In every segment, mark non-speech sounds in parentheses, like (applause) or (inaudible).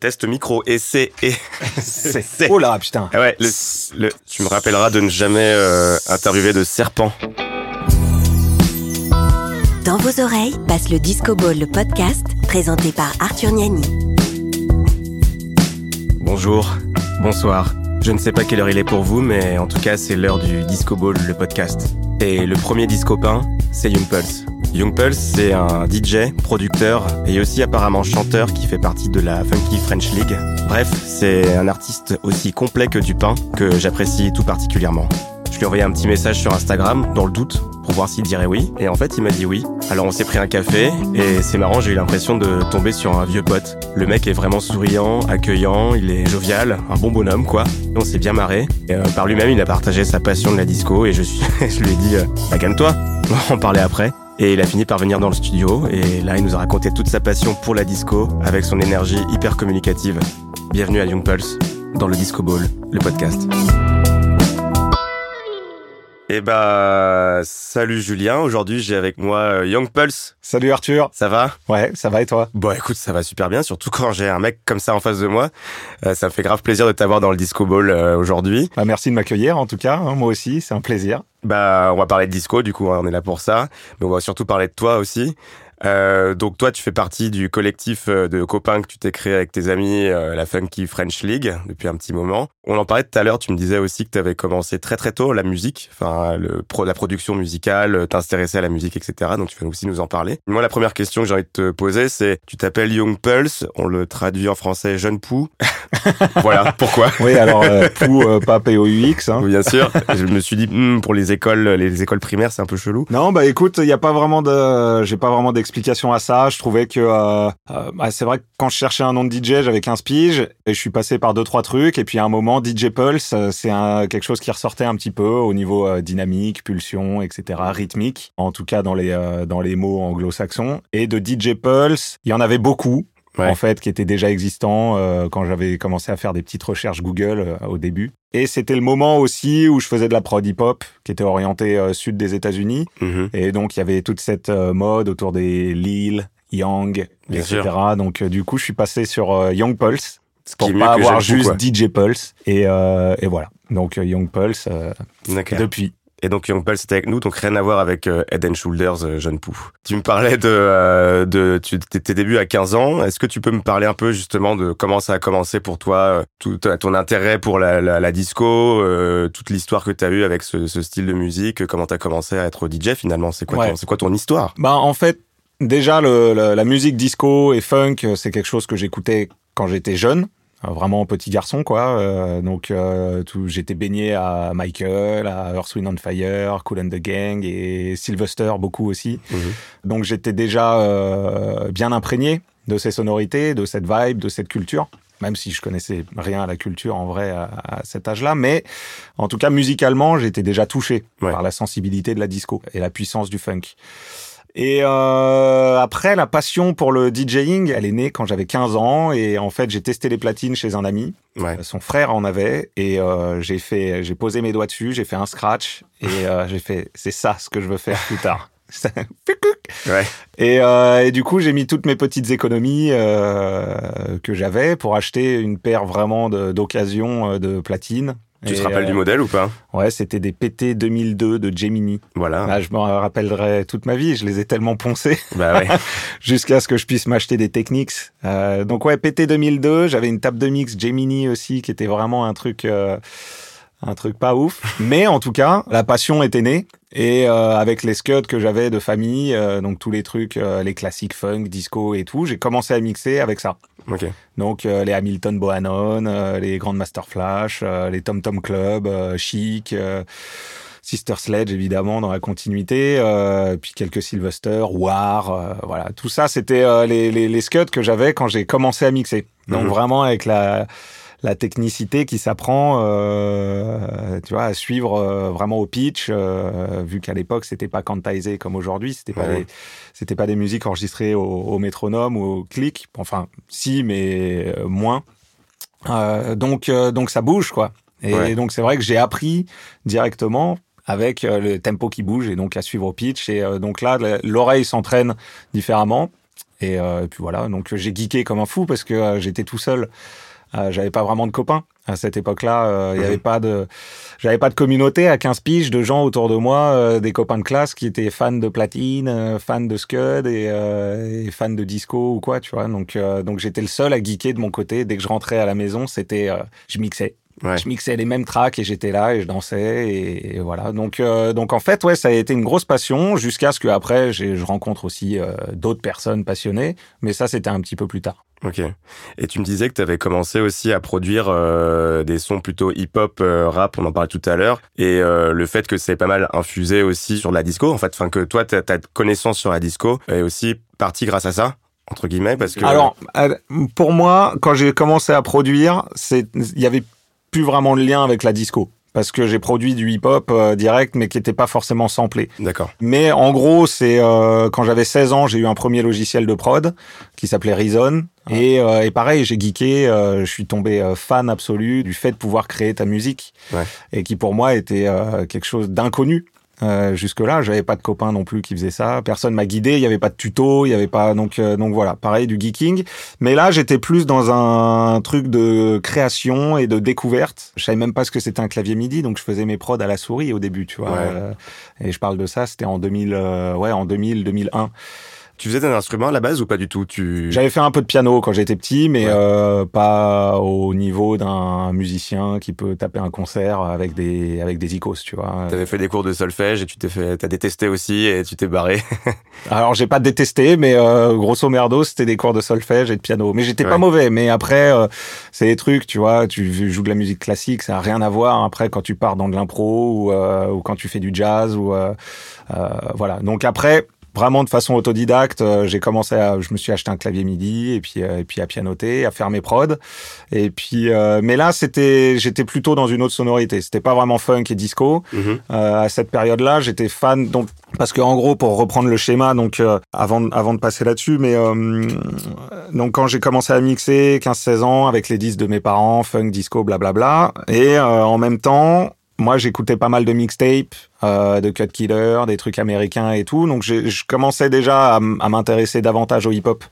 Test micro et c'est et (laughs) c'est oh là putain. Ah ouais, le, le, tu me rappelleras de ne jamais euh, interviewer de serpent. Dans vos oreilles passe le Disco Ball, le podcast présenté par Arthur Niani. Bonjour, bonsoir. Je ne sais pas quelle heure il est pour vous, mais en tout cas, c'est l'heure du Disco Ball, le podcast. Et le premier disco pain, c'est Young Pulse. Young Pulse, c'est un DJ, producteur et aussi apparemment chanteur qui fait partie de la Funky French League. Bref, c'est un artiste aussi complet que du pain que j'apprécie tout particulièrement. Je lui ai envoyé un petit message sur Instagram, dans le doute, pour voir s'il dirait oui. Et en fait, il m'a dit oui. Alors on s'est pris un café, et c'est marrant, j'ai eu l'impression de tomber sur un vieux pote. Le mec est vraiment souriant, accueillant, il est jovial, un bon bonhomme, quoi. On s'est bien marré. Euh, par lui-même, il a partagé sa passion de la disco, et je (laughs) lui ai dit, euh, bah calme-toi, on va en parler après. Et il a fini par venir dans le studio et là il nous a raconté toute sa passion pour la disco avec son énergie hyper communicative. Bienvenue à Young Pulse dans le Disco Ball, le podcast. Eh bah, salut Julien. Aujourd'hui, j'ai avec moi euh, Young Pulse. Salut Arthur. Ça va? Ouais, ça va et toi? Bon, écoute, ça va super bien, surtout quand j'ai un mec comme ça en face de moi. Euh, ça me fait grave plaisir de t'avoir dans le Disco Ball euh, aujourd'hui. Bah, merci de m'accueillir en tout cas. Hein, moi aussi, c'est un plaisir. Bah, on va parler de disco, du coup, hein, on est là pour ça. Mais on va surtout parler de toi aussi. Euh, donc toi, tu fais partie du collectif euh, de copains que tu t'es créé avec tes amis, euh, la Funky French League, depuis un petit moment. On en parlait tout à l'heure, tu me disais aussi que tu avais commencé très très tôt la musique, enfin le, pro, la production musicale, t'intéresser à la musique, etc. Donc tu vas aussi nous en parler. Moi, la première question que j'ai envie de te poser, c'est tu t'appelles Young Pulse, on le traduit en français jeune pou. (laughs) voilà, pourquoi? Oui, alors pou, pas P-O-U-X. Hein. Bien sûr. Je me suis dit, hmm, pour les écoles, les écoles primaires, c'est un peu chelou. Non, bah écoute, il y a pas vraiment de, j'ai pas vraiment explication à ça. Je trouvais que euh, euh, bah, c'est vrai que quand je cherchais un nom de DJ, j'avais 15 piges et je suis passé par deux trois trucs et puis à un moment DJ Pulse, euh, c'est quelque chose qui ressortait un petit peu au niveau dynamique, pulsion, etc., rythmique. En tout cas dans les dans les mots anglo-saxons et de DJ Pulse, il y en avait beaucoup en fait, qui était déjà existant euh, quand j'avais commencé à faire des petites recherches Google euh, au début. Et c'était le moment aussi où je faisais de la prod hip-hop, qui était orientée euh, sud des États-Unis. Mm-hmm. Et donc, il y avait toute cette mode autour des Lil, Young, etc. Donc, du coup, je suis passé sur Young Pulse. pour pas avoir juste DJ Pulse. Et, et voilà. Donc, Young Pulse depuis. Et donc Young Pulse c'était avec nous, donc rien à voir avec euh, Head and Shoulders, euh, jeune pou. Tu me parlais de, euh, de tu, tes débuts à 15 ans. Est-ce que tu peux me parler un peu justement de comment ça a commencé pour toi, tout ton intérêt pour la, la, la disco, toute l'histoire que tu as eue avec ce, ce, style de musique, comment tu as commencé à être DJ finalement? C'est quoi, c'est quoi ton histoire? Bah en fait, déjà le, la musique disco et funk, c'est quelque chose que j'écoutais quand j'étais jeune. Euh, vraiment petit garçon quoi. Euh, donc euh, tout j'étais baigné à Michael à Earth Wind on Fire Cool and the Gang et Sylvester beaucoup aussi. Mhm. donc j'étais déjà euh, bien imprégné de ces sonorités de cette vibe de cette culture même si je connaissais rien à la culture en vrai à, à cet âge-là. Mais en tout cas musicalement j'étais déjà touché par la sensibilité de la disco et la puissance du funk et euh, après, la passion pour le DJing, elle est née quand j'avais 15 ans. Et en fait, j'ai testé les platines chez un ami. Ouais. Son frère en avait. Et euh, j'ai fait, j'ai posé mes doigts dessus, j'ai fait un scratch. Et euh, (laughs) j'ai fait, c'est ça ce que je veux faire plus tard. (laughs) ouais. et, euh, et, du coup, j'ai mis toutes mes petites économies euh, que j'avais pour acheter une paire vraiment d'occasion euh, de platine tu te rappelles du euh, modèle ou pas? Ouais, c'était des PT 2002 de Gemini. Voilà. Là, je me rappellerai toute ma vie. Je les ai tellement poncés. Bah ouais. (laughs) Jusqu'à ce que je puisse m'acheter des Technics. Euh, donc ouais, PT 2002. J'avais une table de mix Gemini aussi, qui était vraiment un truc, euh, un truc pas ouf. Mais en tout cas, la passion était née. Et euh, avec les scuds que j'avais de famille, euh, donc tous les trucs, euh, les classiques funk, disco et tout, j'ai commencé à mixer avec ça. Okay. Donc les Hamilton Bohannon, les Grand Master Flash, les Tom Tom Club, Chic, Sister Sledge évidemment dans la continuité, puis quelques Sylvester, War, voilà. Tout ça c'était les, les, les scuds que j'avais quand j'ai commencé à mixer. Donc mhm. vraiment avec la la technicité qui s'apprend, euh, tu vois, à suivre euh, vraiment au pitch, euh, vu qu'à l'époque c'était pas quantisé comme aujourd'hui, c'était pas c'était pas des musiques enregistrées au, au, métronome ou au clic, enfin si mais euh, moins. donc donc ça bouge quoi. Et donc c'est vrai que j'ai appris directement avec le tempo qui bouge et donc à suivre au pitch. Et donc là l'oreille s'entraîne différemment. Et, et puis voilà, donc j'ai geeké comme un fou parce que j'étais tout seul euh, j'avais pas vraiment de copains à cette époque-là. Euh, il y avait pas de, j'avais pas de communauté à 15 piges de gens autour de moi, euh, des copains de classe qui étaient fans de platine, fans de scud et, et, fans de disco ou quoi, tu vois. Donc, donc j'étais le seul à geeker de mon côté. Dès que je rentrais à la maison, c'était, je mixais. Je mixais les mêmes tracks et j'étais là et je dansais et, voilà. Donc, donc en fait, ouais, ça a été une grosse passion jusqu'à ce que après, je rencontre aussi d'autres personnes passionnées. Mais ça, c'était un petit peu plus tard. Ok. Et tu me disais que tu avais commencé aussi à produire euh, des sons plutôt hip-hop, euh, rap, on en parlait tout à l'heure, et euh, le fait que c'est pas mal infusé aussi sur la disco, en fait, enfin que toi, ta, connaissance sur la disco est aussi partie grâce à ça entre guillemets parce que alors pour moi quand j'ai commencé à produire il y avait plus vraiment de lien avec la disco parce que j'ai produit du hip-hop euh, direct, mais qui n'était pas forcément samplé. D'accord. Mais en gros, c'est euh, quand j'avais 16 ans, j'ai eu un premier logiciel de prod qui s'appelait Reason. Et, euh, et, pareil, j'ai geeké, je suis tombé fan absolu du fait de pouvoir créer ta musique, ouais. et qui pour moi était quelque chose d'inconnu. Euh, jusque-là, j'avais pas de copains non plus qui faisaient ça. Personne m'a guidé. Il y avait pas de tuto. Il y avait pas donc euh, donc voilà. Pareil du geeking. Mais là, j'étais plus dans un truc de création et de découverte. Je savais même pas ce que c'était un clavier MIDI, donc je faisais mes prods à la souris au début, tu vois. Euh, et je parle de ça, c'était en 2000, ouais, en 2000, 2001. Tu faisais un instrument à la base ou pas du tout? Tu... J'avais fait un peu de piano quand j'étais petit, mais euh, pas au niveau d'un musicien qui peut taper un concert avec des avec des icônes, tu vois. T'avais fait des cours de solfège et tu t'es fait, t'as détesté aussi et tu t'es barré. (laughs) Alors j'ai pas détesté, mais euh, grosso merdo c'était des cours de solfège et de piano. Mais j'étais pas mauvais. Mais après euh, c'est des trucs, tu vois, tu joues de la musique classique, ça a rien à voir. Après quand tu pars dans de l'impro ou, euh, ou quand tu fais du jazz ou euh, voilà. Donc après vraiment de façon autodidacte. Euh, j'ai commencé à, je me suis acheté un clavier MIDI et puis euh, et puis à pianoter, à faire mes prods. Et puis, euh, mais là, c'était, j'étais plutôt dans une autre sonorité. C'était pas vraiment funk et disco. Mhm. à cette période-là, j'étais fan donc parce que en gros, pour reprendre le schéma, donc avant avant de passer là-dessus, mais donc quand j'ai commencé à mixer 15-16 ans avec les disques de mes parents, funk, disco, blablabla, et en même temps moi, j'écoutais pas mal de mixtapes, euh, de Cut Killer, des trucs américains et tout. Donc, je commençais déjà à, m'intéresser davantage au hip-hop.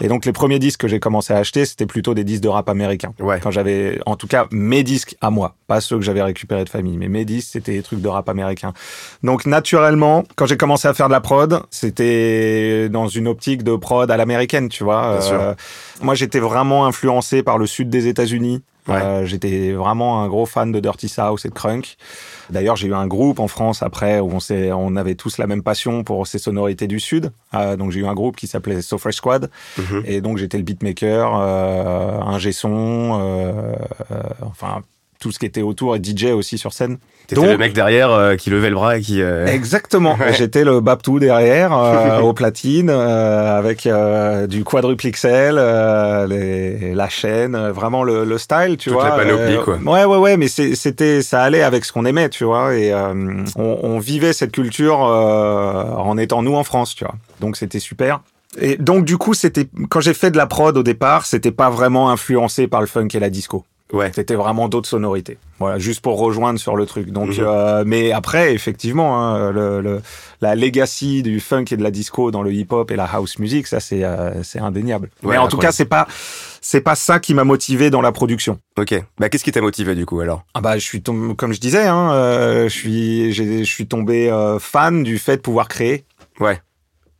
Et donc, les premiers disques que j'ai commencé à acheter, c'était plutôt des disques de rap américain. Ouais. Quand j'avais, en tout cas, mes disques à moi, pas ceux que j'avais récupérés de famille, mais mes disques, c'était des trucs de rap américain. Donc, naturellement, quand j'ai commencé à faire de la prod, c'était dans une optique de prod à l'américaine, tu vois. Euh, moi, j'étais vraiment influencé par le sud des États-Unis. Euh, j'étais vraiment un gros fan de Dirty South et de Crunk. D'ailleurs, j'ai eu un groupe en France après où on, on avait tous la même passion pour ces sonorités du Sud. Euh, donc j'ai eu un groupe qui s'appelait So Fresh Squad. Mhm. Et donc j'étais le beatmaker, euh, un son, euh, enfin tout ce qui était autour et DJ aussi sur scène. T'étais le mec derrière euh, qui levait le bras et qui. Euh, Exactement. (laughs) J'étais le Babtou derrière, euh, (laughs) au platine, avec du quadruple XL, les, la chaîne, vraiment le, le style, tu Toute vois. la panoplie, quoi. Ouais, ouais, ouais, mais c'était, ça allait avec ce qu'on aimait, tu vois, et on, on, vivait cette culture en étant nous en France, tu vois. Donc c'était super. Et donc du coup, c'était quand j'ai fait de la prod au départ, c'était pas vraiment influencé par le funk et la disco. Ouais. C'était vraiment d'autres sonorités. Voilà, juste pour rejoindre sur le truc. Donc, mhm. euh, mais après, effectivement, hein, le, le, la legacy du funk et de la disco dans le hip-hop et la house music, ça c'est euh, c'est indéniable. mais en tout cas, c'est pas c'est pas ça qui m'a motivé dans la production. Ok. Bah qu'est-ce qui t'a motivé du coup alors? Ah bah je suis tombé, comme je disais, hein, euh, je suis je suis tombé euh, fan du fait de pouvoir créer. Ouais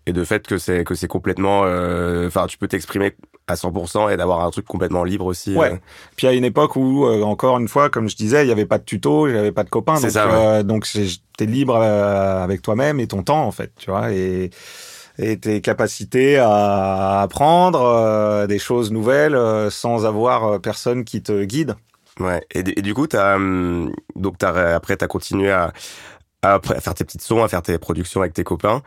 et de fait que c'est que c'est complètement euh, enfin tu peux t'exprimer à 100% et d'avoir un truc complètement libre aussi ouais. Euh. puis à une époque où euh, encore une fois comme je disais il y avait pas de tuto j'avais pas de copains. Donc ça, donc t'es libre avec toi-même et ton temps en fait tu vois et et tes capacités à apprendre des choses nouvelles sans avoir personne qui te guide. Ouais. Et, et du coup hum, donc as, après t'as continué à à faire tes petites sons, à faire tes productions avec tes copains.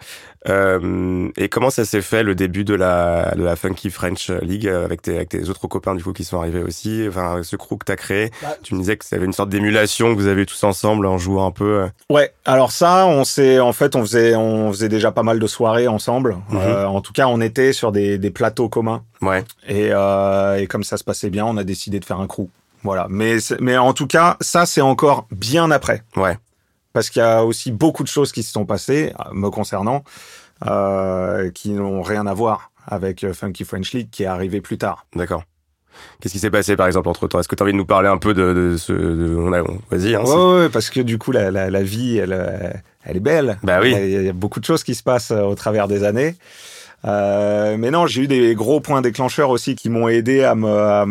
Euh, et comment ça s'est fait le début de la, de la Funky French League avec tes, avec tes autres copains du coup qui sont arrivés aussi? Enfin, ce crew que t'as créé, bah, tu me disais que c'était une sorte d'émulation que vous avez tous ensemble en jouant un peu. Euh. Ouais, alors ça, on s'est en fait, on faisait, on faisait déjà pas mal de soirées ensemble. Mhm. Euh, en tout cas, on était sur des, des plateaux communs. Ouais. Et, euh, et comme ça se passait bien, on a décidé de faire un crew. Voilà. Mais, mais en tout cas, ça, c'est encore bien après. Ouais parce qu'il y a aussi beaucoup de choses qui se sont passées, me concernant, euh, qui n'ont rien à voir avec Funky French League qui est arrivé plus tard. D'accord. Qu'est-ce qui s'est passé par exemple entre temps? Est-ce que tu as envie de nous parler un peu de, ce. Vas-y. Hein, ouais, parce que du coup, la, la, vie, elle, elle est belle. Bah oui. Il y, a, beaucoup de choses qui se passent au travers des années. Euh, mais non, j'ai eu des gros points déclencheurs aussi qui m'ont aidé à me, à,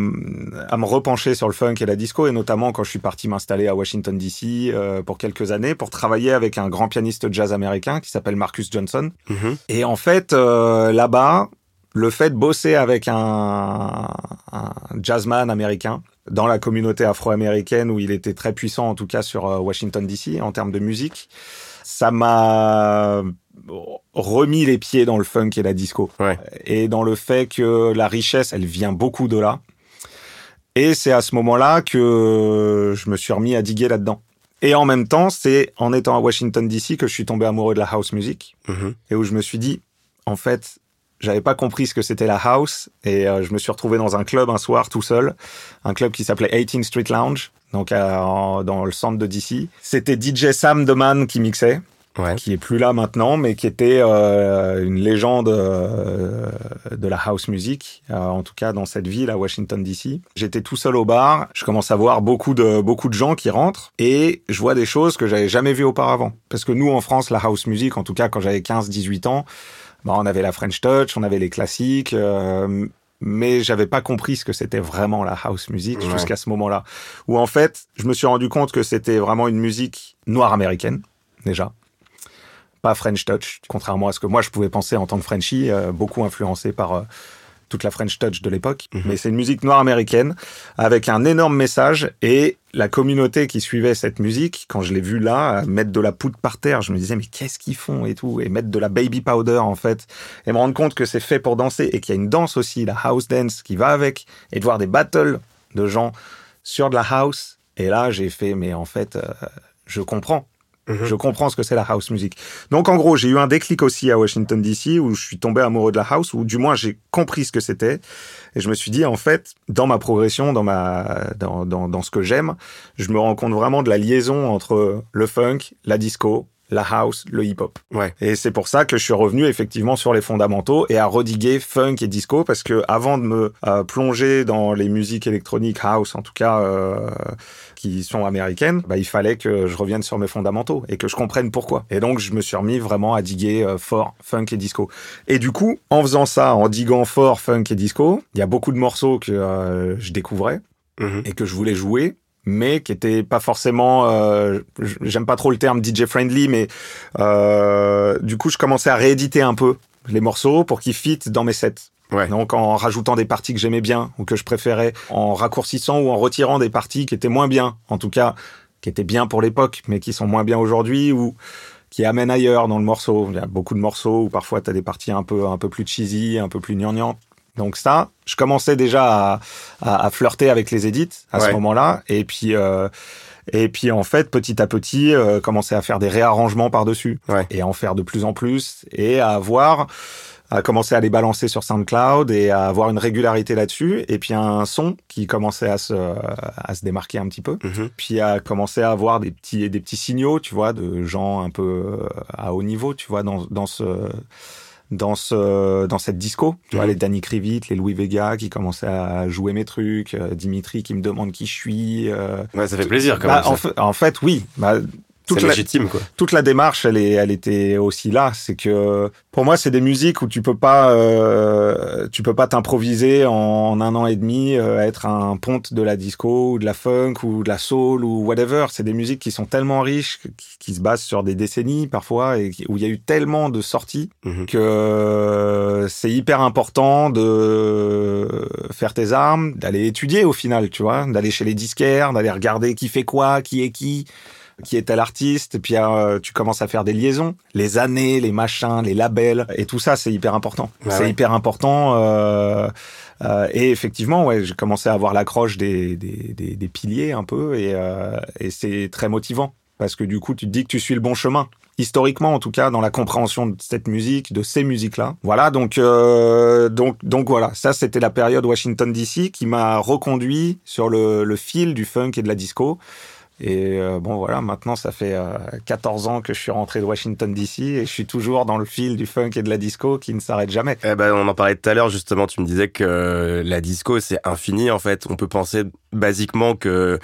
me repencher sur le funk et la disco, et notamment quand je suis parti m'installer à Washington DC euh, pour quelques années pour travailler avec un grand pianiste jazz américain qui s'appelle Marcus Johnson. Mm-hmm. Et en fait, euh, là-bas, le fait de bosser avec un, un, jazzman américain dans la communauté afro-américaine où il était très puissant, en tout cas sur Washington DC en termes de musique, ça m'a remis les pieds dans le funk et la disco. Et dans le fait que la richesse, elle vient beaucoup de là. Et c'est à ce moment-là que je me suis remis à diguer là-dedans. Et en même temps, c'est en étant à Washington DC que je suis tombé amoureux de la house music. Mm-hmm. Et où je me suis dit, en fait, j'avais pas compris ce que c'était la house. Et euh, je me suis retrouvé dans un club un soir tout seul. Un club qui s'appelait 18 Street Lounge. Donc dans le centre de DC. C'était DJ Sam Deman qui mixait qui est plus là maintenant, mais qui était euh, une légende euh, de la house music, euh, en tout cas dans cette ville à Washington DC. J'étais tout seul au bar, je commence à voir beaucoup de beaucoup de gens qui rentrent et je vois des choses que j'avais jamais vues auparavant. Parce que nous en France, la house music, en tout cas quand j'avais 15-18 ans, bah, on avait la French Touch, on avait les classiques. mais j'avais pas compris ce que c'était vraiment la house music jusqu'à ce moment-là. Où en fait, je me suis rendu compte que c'était vraiment une musique noire américaine, déjà pas French Touch, contrairement à ce que moi je pouvais penser en tant que Frenchie, euh, beaucoup influencé par euh, toute la French Touch de l'époque. Mhm. Mais c'est une musique noire américaine avec un énorme message et la communauté qui suivait cette musique, quand je l'ai vu là, mettre de la poudre par terre, je me disais mais qu'est-ce qu'ils font et tout, et mettre de la baby powder en fait, et me rendre compte que c'est fait pour danser et qu'il y a une danse aussi, la house dance qui va avec, et de voir des battles de gens sur de la house. Et là, j'ai fait mais en fait, euh, je comprends Mhm. Je comprends ce que c'est la house music. Donc en gros, j'ai eu un déclic aussi à Washington DC où je suis tombé amoureux de la house, ou du moins j'ai compris ce que c'était. Et je me suis dit, en fait, dans ma progression, dans, ma, dans, dans, dans ce que j'aime, je me rends compte vraiment de la liaison entre le funk, la disco, la house, le hip-hop. Ouais. Et c'est pour ça que je suis revenu effectivement sur les fondamentaux et à rediguer funk et disco parce que avant de me euh, plonger dans les musiques électroniques house, en tout cas euh, qui sont américaines, bah, il fallait que je revienne sur mes fondamentaux et que je comprenne pourquoi. Et donc je me suis remis vraiment à diguer euh, fort funk et disco. Et du coup, en faisant ça, en diguant fort funk et disco, il y a beaucoup de morceaux que je découvrais. Mm-hmm. et que je voulais jouer mais qui était pas forcément euh, j'aime pas trop le terme DJ friendly mais euh, du coup je commençais à rééditer un peu les morceaux pour qu'ils fit dans mes sets. Ouais. donc en rajoutant des parties que j'aimais bien ou que je préférais en raccourcissant ou en retirant des parties qui étaient moins bien en tout cas qui étaient bien pour l'époque mais qui sont moins bien aujourd'hui ou qui amènent ailleurs dans le morceau. Il y a beaucoup de morceaux où parfois tu as des parties un peu un peu plus cheesy un peu plus gnangnang donc ça, je commençais déjà à, flirter avec les édits à ce moment-là. Et puis, euh, et puis en fait, petit à petit, euh, commencer à faire des réarrangements par-dessus. Et à en faire de plus en plus. Et à avoir à commencer à les balancer sur SoundCloud et à avoir une régularité là-dessus. Et puis un son qui commençait à se, à se démarquer un petit peu. Mm-hmm. Puis à commencer à avoir des petits, des petits signaux, tu vois, de gens un peu euh, à haut niveau, tu vois, dans, dans ce dans ce dans cette disco. Tu vois les Danny Krivit les Louis Vega qui commençaient à jouer mes trucs euh, Dimitri qui me demande qui je suis euh, ouais, ça fait plaisir quand bah, même en, fait oui. Bah, toute la, quoi. Toute la démarche, elle est, elle était aussi là. C'est que pour moi, c'est des musiques où tu peux pas, euh, tu peux pas t'improviser en, un an et demi euh, être un ponte de la disco ou de la funk ou de la soul ou whatever. C'est des musiques qui sont tellement riches, qui, se basent sur des décennies parfois et où il y a eu tellement de sorties mhm. que c'est hyper important de faire tes armes, d'aller étudier au final, tu vois, d'aller chez les disquaires, d'aller regarder qui fait quoi, qui est qui qui est tel artiste, et puis euh, tu commences à faire des liaisons, les années, les machins, les labels, et tout ça, c'est hyper important. Bah c'est hyper important. Euh, euh, et effectivement, ouais, j'ai commencé à avoir l'accroche des, des, des, des, piliers un peu, et, euh, et c'est très motivant parce que du coup, tu te dis que tu suis le bon chemin historiquement en tout cas dans la compréhension de cette musique, de ces musiques-là. Voilà, donc euh, donc donc voilà, ça c'était la période Washington DC qui m'a reconduit sur le, le, fil du funk et de la disco Et euh, bon, voilà, maintenant, ça fait 14 ans que je suis rentré de Washington DC et je suis toujours dans le fil du funk et de la disco qui ne s'arrête jamais. Eh ben, on en parlait tout à l'heure, justement, tu me disais que la disco, c'est infini, en fait. On peut penser basiquement que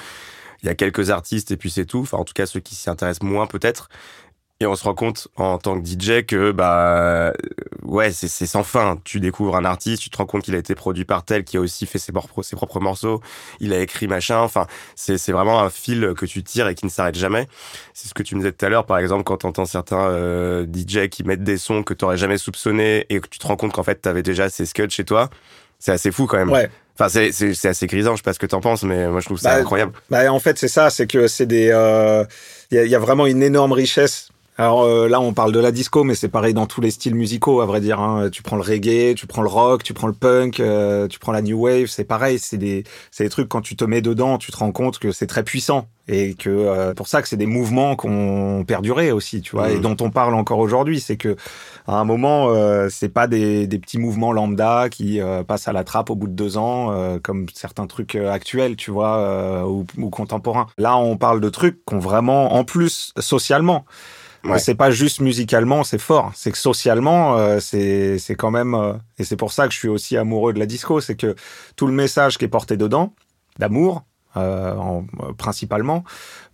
il y a quelques artistes et puis c'est tout. Enfin, en tout cas, ceux qui s'y intéressent moins, peut-être. Et on se rend compte en tant que DJ que bah ouais c'est sans fin. Tu découvres un artiste, tu te rends compte qu'il a été produit par tel, qui a aussi fait ses, ses propres morceaux, il a écrit machin. Enfin c'est vraiment un fil que tu tires et qui ne s'arrête jamais. C'est ce que tu me disais tout à l'heure par exemple quand t'entends certains euh, DJ qui mettent des sons que t'aurais jamais soupçonné et que tu te rends compte qu'en fait t'avais déjà ces scuds chez toi. C'est assez fou quand même. Ouais. Enfin, c'est assez grisant, je sais pas ce que t'en penses, mais moi je trouve ça bah, incroyable. Bah, en fait, c'est ça, c'est que c'est des. Euh, il y, a, y, a, vraiment une énorme richesse alors euh, là, on parle de la disco, mais c'est pareil dans tous les styles musicaux, à vrai dire. Hein. Tu prends le reggae, tu prends le rock, tu prends le punk, euh, tu prends la new wave, c'est pareil. C'est des, c'est des trucs quand tu te mets dedans, tu te rends compte que c'est très puissant et que euh, pour ça que c'est des mouvements qui ont perduré aussi, tu vois, et mmh. dont on parle encore aujourd'hui. C'est que à un moment, c'est pas des, des, petits mouvements lambda qui passent à la trappe au bout de deux ans, comme certains trucs actuels, tu vois, ou, ou contemporains. Là, on parle de trucs qui ont vraiment, en plus, socialement. C'est pas juste musicalement, c'est fort. C'est que socialement, euh, c'est c'est quand même euh, et c'est pour ça que je suis aussi amoureux de la disco, c'est que tout le message qui est porté dedans, d'amour, euh, principalement,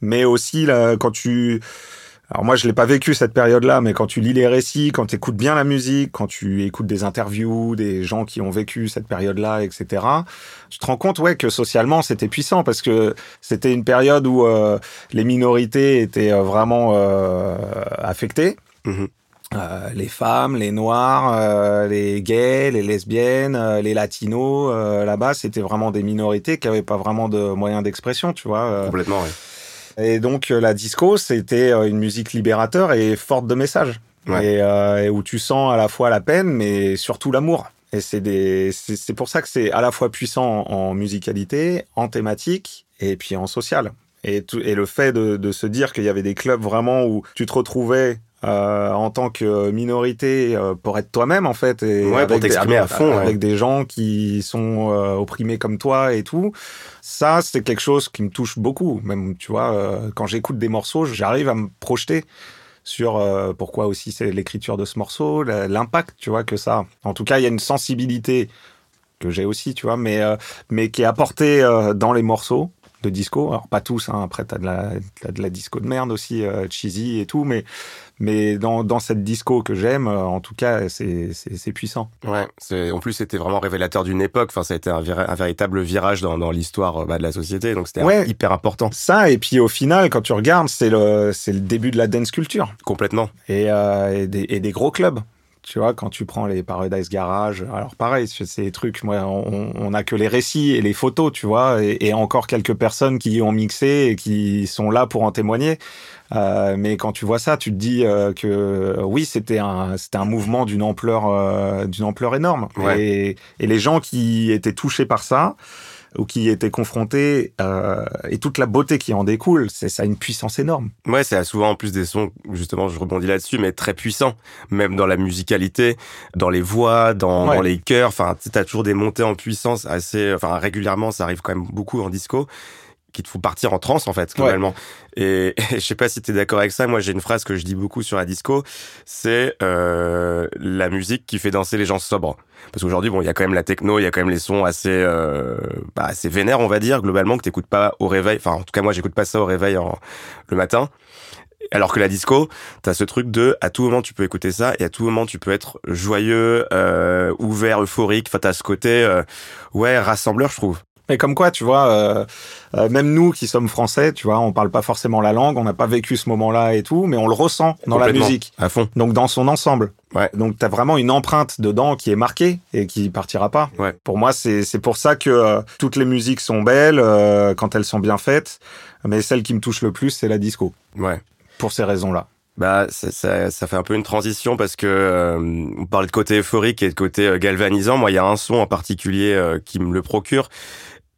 mais aussi là, quand tu alors moi, je l'ai pas vécu cette période-là, mais quand tu lis les récits, quand tu écoutes bien la musique, quand tu écoutes des interviews, des gens qui ont vécu cette période-là, etc., tu te rends compte, ouais, que socialement, c'était puissant parce que c'était une période où euh, les minorités étaient euh, vraiment euh, affectées. Mm-hmm. Euh, les femmes, les noirs, euh, les gays, les lesbiennes, les latinos, là-bas, c'était vraiment des minorités qui avaient pas vraiment de moyens d'expression, tu vois. Complètement, oui. Et donc euh, la disco, c'était euh, une musique libérateur et forte de messages. Euh, et, où tu sens à la fois la peine, mais surtout l'amour. Et c'est des, c'est pour ça que c'est à la fois puissant en, musicalité, en thématique et puis en social. Et, tout, et le fait de, de se dire qu'il y avait des clubs vraiment où tu te retrouvais euh, en tant que minorité euh, pour être toi-même en fait et avec, des, à fond, avec des gens qui sont euh, opprimés comme toi et tout. Ça c'est quelque chose qui me touche beaucoup. Même tu vois quand j'écoute des morceaux j'arrive à me projeter sur pourquoi aussi c'est l'écriture de ce morceau l'impact tu vois que ça en tout cas il y a une sensibilité que j'ai aussi tu vois mais mais qui est apportée dans les morceaux de disco. Alors pas tous, hein. après t'as de la, as de la disco de merde aussi, cheesy et tout, mais mais dans, dans cette disco que j'aime, euh, en tout cas, c'est puissant. Ouais, en plus c'était vraiment révélateur d'une époque. Enfin, ça a été un, un véritable virage dans, dans l'histoire euh, bah, de la société, donc c'était hyper important. Ça, et puis au final, quand tu regardes, c'est le le début de la dance culture. Complètement. Et, euh, et, des, et des gros clubs. Tu vois, quand tu prends les Paradise Garage, alors pareil, c'est des trucs, moi, on, on a que les récits et les photos, tu vois, et, et encore quelques personnes qui ont mixé et qui sont là pour en témoigner. Euh, mais quand tu vois ça, tu te dis euh, que euh, oui, c'était un c'était un mouvement d'une ampleur d'une ampleur énorme. Et, et, les gens qui étaient touchés par ça ou qui étaient confrontés et toute la beauté qui en découle, c'est ça a une puissance énorme. Ouais, c'est souvent en plus des sons justement, je rebondis là-dessus, mais très puissants, même dans la musicalité, dans les voix, dans, dans les chœurs. Enfin, tu as toujours des montées en puissance assez, enfin régulièrement, ça arrive quand même beaucoup en disco qui te faut partir en transe en fait globalement. (laughs) Et, je sais pas si tu es d'accord avec ça. Moi, j'ai une phrase que je dis beaucoup sur la disco, c'est euh, la musique qui fait danser les gens sobres. Parce qu'aujourd'hui, bon, il y a quand même la techno, il y a quand même les sons assez, euh, bah, assez vénères, on va dire, globalement, que t'écoutes pas au réveil. Enfin, en tout cas, moi, j'écoute pas ça au réveil en, le matin. Alors que la disco, t'as ce truc de à tout moment tu peux écouter ça et à tout moment tu peux être joyeux, euh, ouvert, euphorique. Enfin, t'as ce côté euh, ouais rassembleur, je trouve. Mais comme quoi, tu vois, euh, euh, même nous qui sommes français, tu vois, on parle pas forcément la langue, on n'a pas vécu ce moment-là et tout, mais on le ressent dans la musique, à fond. Donc dans son ensemble. Ouais. Donc t'as vraiment une empreinte dedans qui est marquée et qui partira pas. Ouais. Pour moi, c'est c'est pour ça que euh, toutes les musiques sont belles euh, quand elles sont bien faites, mais celle qui me touche le plus, c'est la disco. Ouais. Pour ces raisons-là. Bah, ça, ça, ça, fait un peu une transition parce que euh, on parlait de côté euphorique et de côté galvanisant. Moi, il y a un son en particulier qui me le procure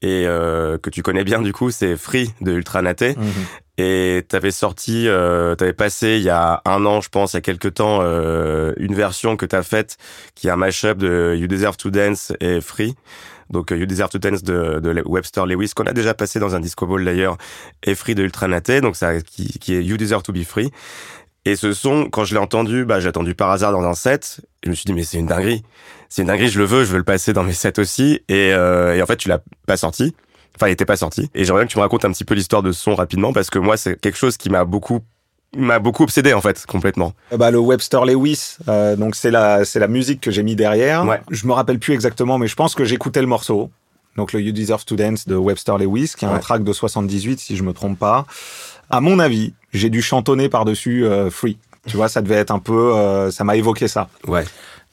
et euh, que tu connais bien du coup, c'est Free de Ultranaté. Mhm. Et t'avais sorti, euh, t'avais passé il y a un an, je pense, il y a quelques temps, euh, une version que t'as faite qui est un mashup de You Deserve to Dance et Free. Donc You Deserve to Dance de, de Webster Lewis qu'on a déjà passé dans un disco ball d'ailleurs et Free de Ultranaté donc ça qui, qui est You Deserve to be Free. Et ce son, quand je l'ai entendu, bah, j'ai entendu par hasard dans un set. Et je me suis dit, mais c'est une dinguerie. C'est une dinguerie, je le veux, je veux le passer dans mes sets aussi. Et, euh, et en fait, tu l'as pas sorti. Enfin, il était pas sorti. Et j'aimerais bien que tu me racontes un petit peu l'histoire de ce son rapidement, parce que moi, c'est quelque chose qui m'a beaucoup m'a beaucoup obsédé en fait complètement. Euh, bah le Webster Lewis, euh, donc c'est la c'est la musique que j'ai mis derrière. Ouais. Je me rappelle plus exactement, mais je pense que j'écoutais le morceau. Donc le You Deserve to Dance de Webster Lewis, qui est un track de 78 si je me trompe pas. À mon avis, j'ai dû chantonner par-dessus euh, Free. Tu vois, ça devait être un peu, euh, ça m'a évoqué ça. Ouais.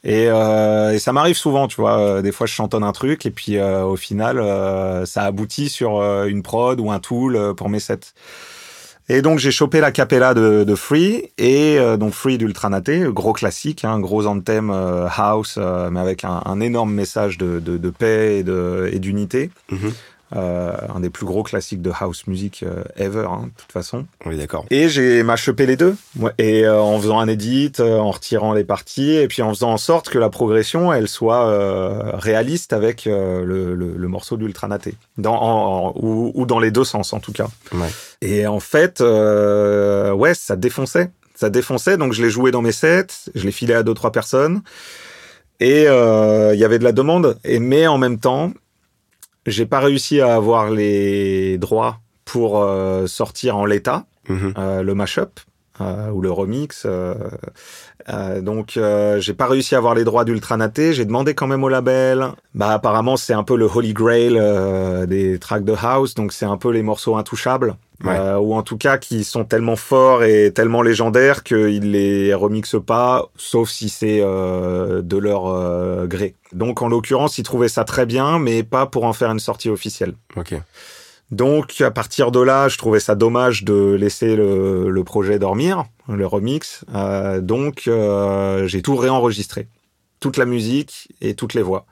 Et, euh, et ça m'arrive souvent, tu vois. Euh, des fois, je chantonne un truc et puis au final, ça aboutit sur une prod ou un tool pour mes sets. Et donc j'ai chopé la capella de, de Free et donc Free d'Ultranaté, gros classique, hein, gros anthem house, mais avec un, un, énorme message de, de, de paix et d'unité. Et mm-hmm. Euh, un des plus gros classiques de house music euh, ever, hein, de toute façon. Oui, d'accord. Et j'ai mâchepé les deux, et euh, en faisant un edit, en retirant les parties, et puis en faisant en sorte que la progression, elle soit réaliste avec le, le, morceau d'Ultranaté, dans, ou, ou, dans les deux sens en tout cas. Ouais. Et en fait, ouais, ça défonçait, ça défonçait, donc je l'ai joué dans mes sets, je l'ai filé à deux trois personnes. Et il y avait de la demande, et mais en même temps, j'ai pas réussi à avoir les droits pour euh, sortir en l'état mhm. euh, le mashup euh, ou le remix. Euh, euh, donc j'ai pas réussi à avoir les droits d'Ultranaté. J'ai demandé quand même au label. Bah apparemment c'est un peu le holy grail des tracks de house. Donc c'est un peu les morceaux intouchables. ou en tout cas qui sont tellement forts et tellement légendaires qu'ils les remixent pas, sauf si c'est de leur gré. Donc en l'occurrence, ils trouvaient ça très bien, mais pas pour en faire une sortie officielle. Ok. Donc à partir de là, je trouvais ça dommage de laisser le, le projet dormir, le remix. Euh, donc euh, j'ai tout réenregistré, toute la musique et toutes les voix,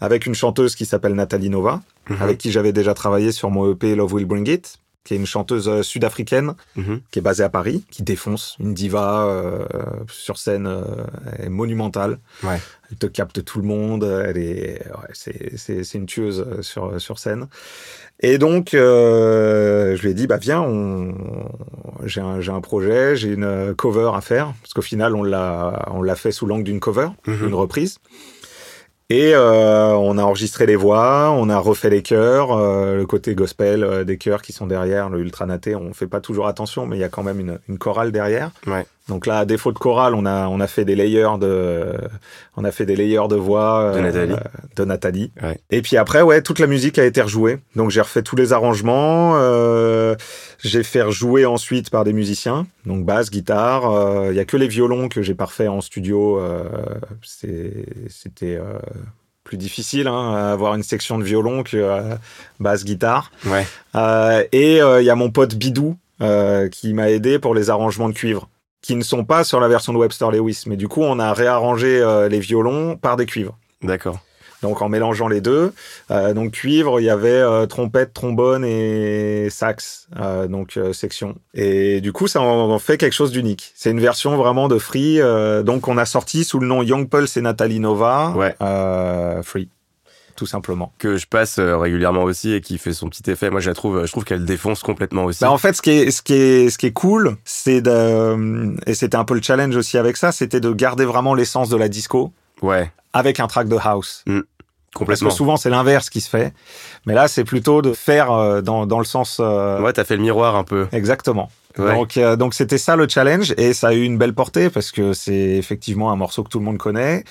avec une chanteuse qui s'appelle Nathalie Nova, mhm. avec qui j'avais déjà travaillé sur mon EP Love Will Bring It qui est une chanteuse euh, sud-africaine mhm. qui est basée à Paris, qui défonce, une diva euh, sur scène euh, monumentale. Ouais. Elle te capte tout le monde, elle est, ouais, c'est, une tueuse sur sur scène. Et donc euh, je lui ai dit bah viens, on, j'ai un un projet, j'ai une cover à faire parce qu'au final on l'a on l'a fait sous l'angle d'une cover, mhm. une reprise. Et euh, on a enregistré les voix, on a refait les chœurs, euh, le côté gospel euh, des chœurs qui sont derrière, le ultranaté, on fait pas toujours attention, mais il y a quand même une, une chorale derrière. Ouais. Donc là, à défaut de chorale, on a on a fait des layers de on a fait des layers de voix de Nathalie. de Nathalie. Ouais. Et puis après, ouais, toute la musique a été rejouée. Donc j'ai refait tous les arrangements. j'ai fait rejouer ensuite par des musiciens, donc basse, guitare. Il y a que les violons que j'ai parfait en studio. C'était plus difficile hein, avoir une section de violon que euh, basse guitare. Ouais. Euh, et il euh, y a mon pote Bidou euh, qui m'a aidé pour les arrangements de cuivre qui ne sont pas sur la version de Webster Lewis mais du coup on a réarrangé les violons par des cuivres. D'accord. Donc en mélangeant les deux, euh, donc cuivre, il y avait euh, trompette, trombone et sax, euh, donc section. Et du coup, ça en, fait quelque chose d'unique. C'est une version vraiment de Free, donc on a sorti sous le nom Young Pulse et Nathalie Nova, ouais. Free tout simplement. Que je passe régulièrement aussi et qui fait son petit effet. Moi, je la trouve, je trouve qu'elle défonce complètement aussi. Bah en fait, ce qui est, ce qui est, ce qui est cool, c'est de, et c'était un peu le challenge aussi avec ça, c'était de garder vraiment l'essence de la disco. Ouais. Avec un track de house. Mmh. Complètement. Parce que souvent c'est l'inverse qui se fait, mais là c'est plutôt de faire euh, dans, dans le sens. Euh... Ouais, t'as fait le miroir un peu. Exactement. Ouais. Donc euh, donc c'était ça le challenge et ça a eu une belle portée parce que c'est effectivement un morceau que tout le monde connaît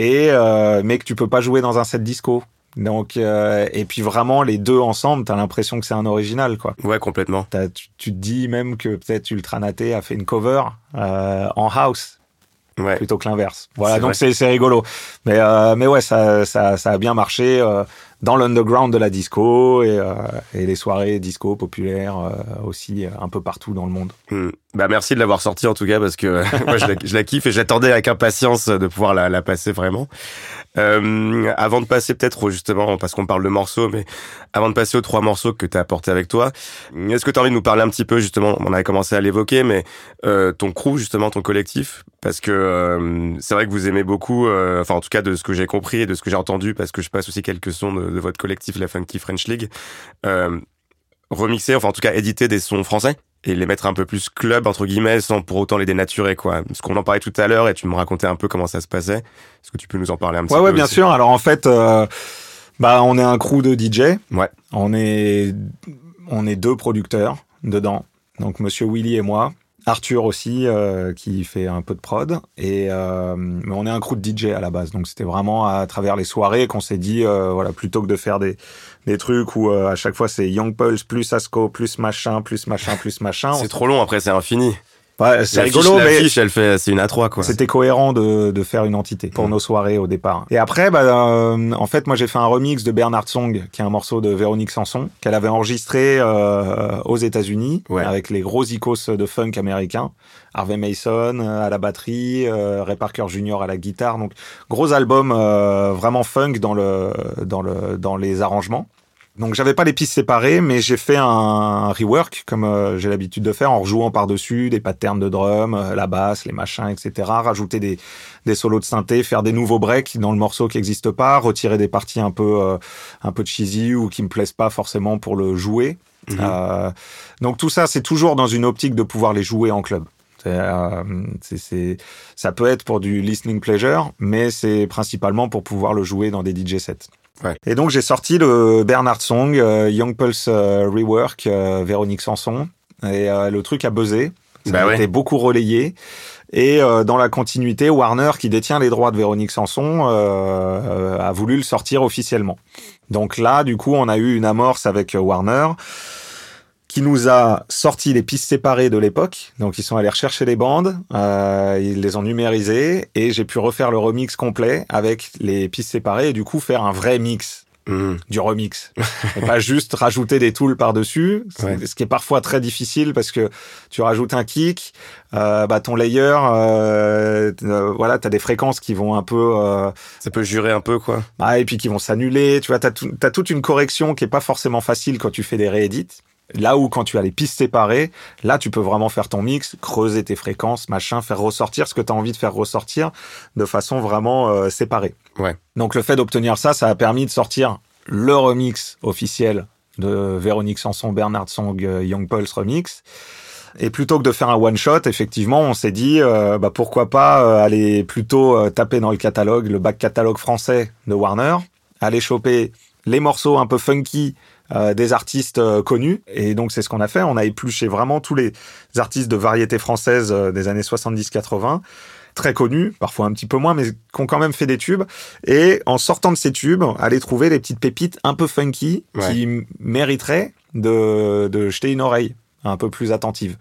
et euh, mais que tu peux pas jouer dans un set disco. Donc et puis vraiment les deux ensemble, t'as l'impression que c'est un original quoi. Ouais, complètement. Tu, tu, te dis même que peut-être Ultranaté a fait une cover en house ouais. plutôt que l'inverse. Voilà, donc c'est rigolo. Mais euh, mais ouais, ça, ça, ça a bien marché euh, dans l'underground de la disco et, euh, et les soirées disco populaires euh, aussi euh, un peu partout dans le monde. Hmm. Bah merci de l'avoir sorti en tout cas parce que (laughs) moi je la, je la kiffe et j'attendais avec impatience de pouvoir la, la passer vraiment. Euh, avant de passer peut-être justement, parce qu'on parle de morceaux, mais avant de passer aux trois morceaux que tu as apportés avec toi, est-ce que tu as envie de nous parler un petit peu justement, on avait commencé à l'évoquer, mais euh, ton crew justement, ton collectif, parce que euh, c'est vrai que vous aimez beaucoup, euh, enfin en tout cas de ce que j'ai compris et de ce que j'ai entendu, parce que je passe aussi quelques sons de, de votre collectif La Funky French League, remixer, enfin en tout cas éditer des sons français? Et les mettre un peu plus club entre guillemets sans pour autant les dénaturer quoi. Parce qu'on en parlait tout à l'heure et tu me racontais un peu comment ça se passait. Est-ce que tu peux nous en parler un petit peu Ouais ouais bien sûr. Alors en fait euh, bah on est un crew de DJ. Ouais. On est on est deux producteurs dedans. Donc monsieur Willy et moi. Arthur aussi euh, qui fait un peu de prod et euh, mais on est un crew de DJ à la base donc c'était vraiment à travers les soirées qu'on s'est dit euh, voilà plutôt que de faire des des trucs où euh, à chaque fois c'est Young Pulse plus Asco plus machin plus machin plus machin. C'est trop long après c'est infini. Ouais, c'est rigolo, mais fiche, elle fait, c'est une A3 quoi. C'était cohérent de, de faire une entité pour Mm. nos soirées au départ. Et après, bah, euh, en fait, moi j'ai fait un remix de Bernard Song, qui est un morceau de Véronique Sanson, qu'elle avait enregistré euh, aux États-Unis Ouais. avec les gros icos de funk américains, Harvey Mason euh, à la batterie, euh, Ray Parker Jr. à la guitare. Donc gros album euh, vraiment funk dans le dans le dans les arrangements. Donc j'avais pas les pistes séparées, mais j'ai fait un rework comme euh, j'ai l'habitude de faire en rejouant par-dessus des patterns de drum, euh, la basse, les machins, etc. Rajouter des, des solos de synthé, faire des nouveaux breaks dans le morceau qui n'existe pas, retirer des parties un peu euh, un peu cheesy ou qui me plaisent pas forcément pour le jouer. Mhm. Euh, donc tout ça, c'est toujours dans une optique de pouvoir les jouer en club. C'est, ça peut être pour du listening pleasure, mais c'est principalement pour pouvoir le jouer dans des DJ sets. Ouais. Et donc j'ai sorti le Bernard Song, euh, Young Pulse euh, Rework, euh, Véronique Sanson, et le truc a buzzé. Ça Bah a ouais. été beaucoup relayé. Et dans la continuité, Warner, qui détient les droits de Véronique Sanson, a voulu le sortir officiellement. Donc là, du coup, on a eu une amorce avec Warner qui nous a sorti les pistes séparées de l'époque. Donc ils sont allés rechercher les bandes, euh, ils les ont numérisées et j'ai pu refaire le remix complet avec les pistes séparées et du coup faire un vrai mix Mhm. du remix (laughs) et pas juste rajouter des tools par-dessus, Ouais. ce qui est parfois très difficile parce que tu rajoutes un kick, euh, bah ton layer, euh, euh, voilà, t'as des fréquences qui vont un peu, euh, Ça peut jurer un peu quoi. ah, et puis qui vont s'annuler, tu vois, t'as, tout- t'as toute une correction qui est pas forcément facile quand tu fais des réédits. Là où quand tu as les pistes séparées, là tu peux vraiment faire ton mix, creuser tes fréquences, machin, faire ressortir ce que tu as envie de faire ressortir de façon vraiment euh, séparée. Ouais. Donc le fait d'obtenir ça, ça a permis de sortir le remix officiel de Véronique Sanson, Bernard Song, euh, Young Pulse remix. Et plutôt que de faire un one shot, effectivement, on s'est dit euh, bah, pourquoi pas euh, aller plutôt euh, taper dans le catalogue, le back catalogue français de Warner, aller choper les morceaux un peu funky euh, des artistes euh, connus. Et donc c'est ce qu'on a fait. On a épluché vraiment tous les artistes de variété française euh, des années 70-80 très connus, parfois un petit peu moins, mais qui ont quand même fait des tubes. Et en sortant de ces tubes, aller trouver les petites pépites un peu funky Ouais. qui mériteraient de, de jeter une oreille un peu plus attentive.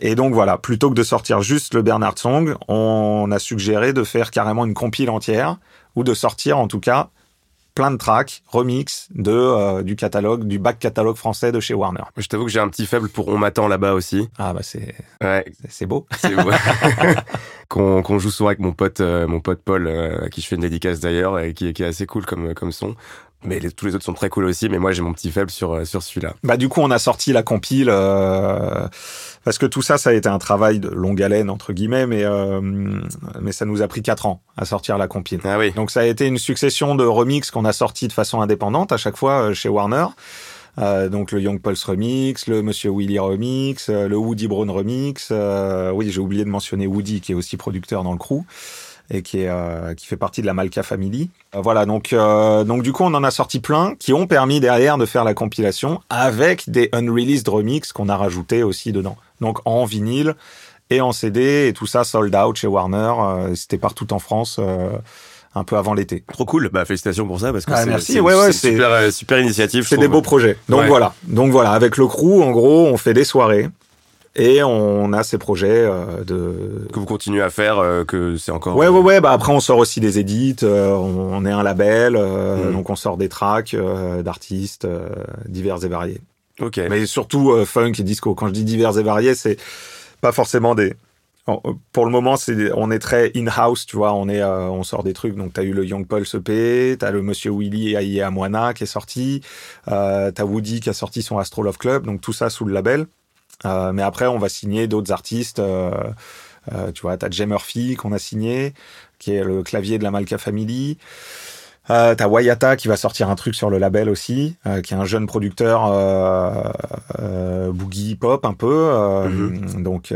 Et donc voilà, plutôt que de sortir juste le Bernard Song, on a suggéré de faire carrément une compile entière, ou de sortir en tout cas plein de tracks, remix de, euh, du catalogue, du back catalogue français de chez Warner. Je t'avoue que j'ai un petit faible pour On m'attend là-bas aussi. Ah bah c'est Ouais, c'est- c'est beau. c'est (laughs) (laughs) qu'on qu'on joue souvent avec mon pote, euh, mon pote Paul, euh, à qui je fais une dédicace d'ailleurs, et qui, qui est assez cool comme, comme son. Mais les- tous les autres sont très cool aussi, mais moi j'ai mon petit faible sur, euh, sur celui-là. Bah du coup on a sorti la compile euh, parce que tout ça ça a été un travail de longue haleine entre guillemets mais euh, mais ça nous a pris quatre ans à sortir la compile. Ah oui. Donc ça a été une succession de remix qu'on a sortis de façon indépendante à chaque fois euh, chez Warner. Euh, donc le Young Pulse remix, le Monsieur Willy remix, euh, le Woody Brown remix. euh, oui, j'ai oublié de mentionner Woody qui est aussi producteur dans le crew et qui est euh, qui fait partie de la Malka Family. Euh, voilà, donc euh, donc du coup on en a sorti plein qui ont permis derrière de faire la compilation avec des unreleased remix qu'on a rajouté aussi dedans. Donc en vinyle et en CD et tout ça sold out chez Warner. euh, C'était partout en France. euh, un peu avant l'été. Trop cool. Bah félicitations pour ça parce que Ah, c'est Ouais, ouais, super, super initiative. C'est des beaux projets. Donc Ouais. voilà. Donc voilà, avec le crew, en gros, on fait des soirées et on a ces projets euh, de. que vous continuez à faire, euh, que c'est encore. Ouais, ouais, ouais. Bah après, on sort aussi des édits. euh, on, est un label, euh, Mhm. donc on sort des tracks euh, d'artistes euh, divers et variés. Ok. Mais surtout euh, funk et disco. Quand je dis divers et variés, c'est pas forcément des. Pour le moment, c'est on est très in-house, tu vois. On est, euh, on sort des trucs. Donc, t'as eu le Young Pulse EP, t'as le Monsieur Willy Aïe Moana qui est sorti, euh, t'as Woody qui a sorti son Astro Love Club. Donc tout ça sous le label. Euh, mais après, on va signer d'autres artistes. euh, euh, tu vois, t'as Jay Murphy qu'on a signé, qui est le clavier de la Malka Family. Euh, t'as Wayata qui va sortir un truc sur le label aussi, euh, qui est un jeune producteur euh, boogie pop un peu, mhm. donc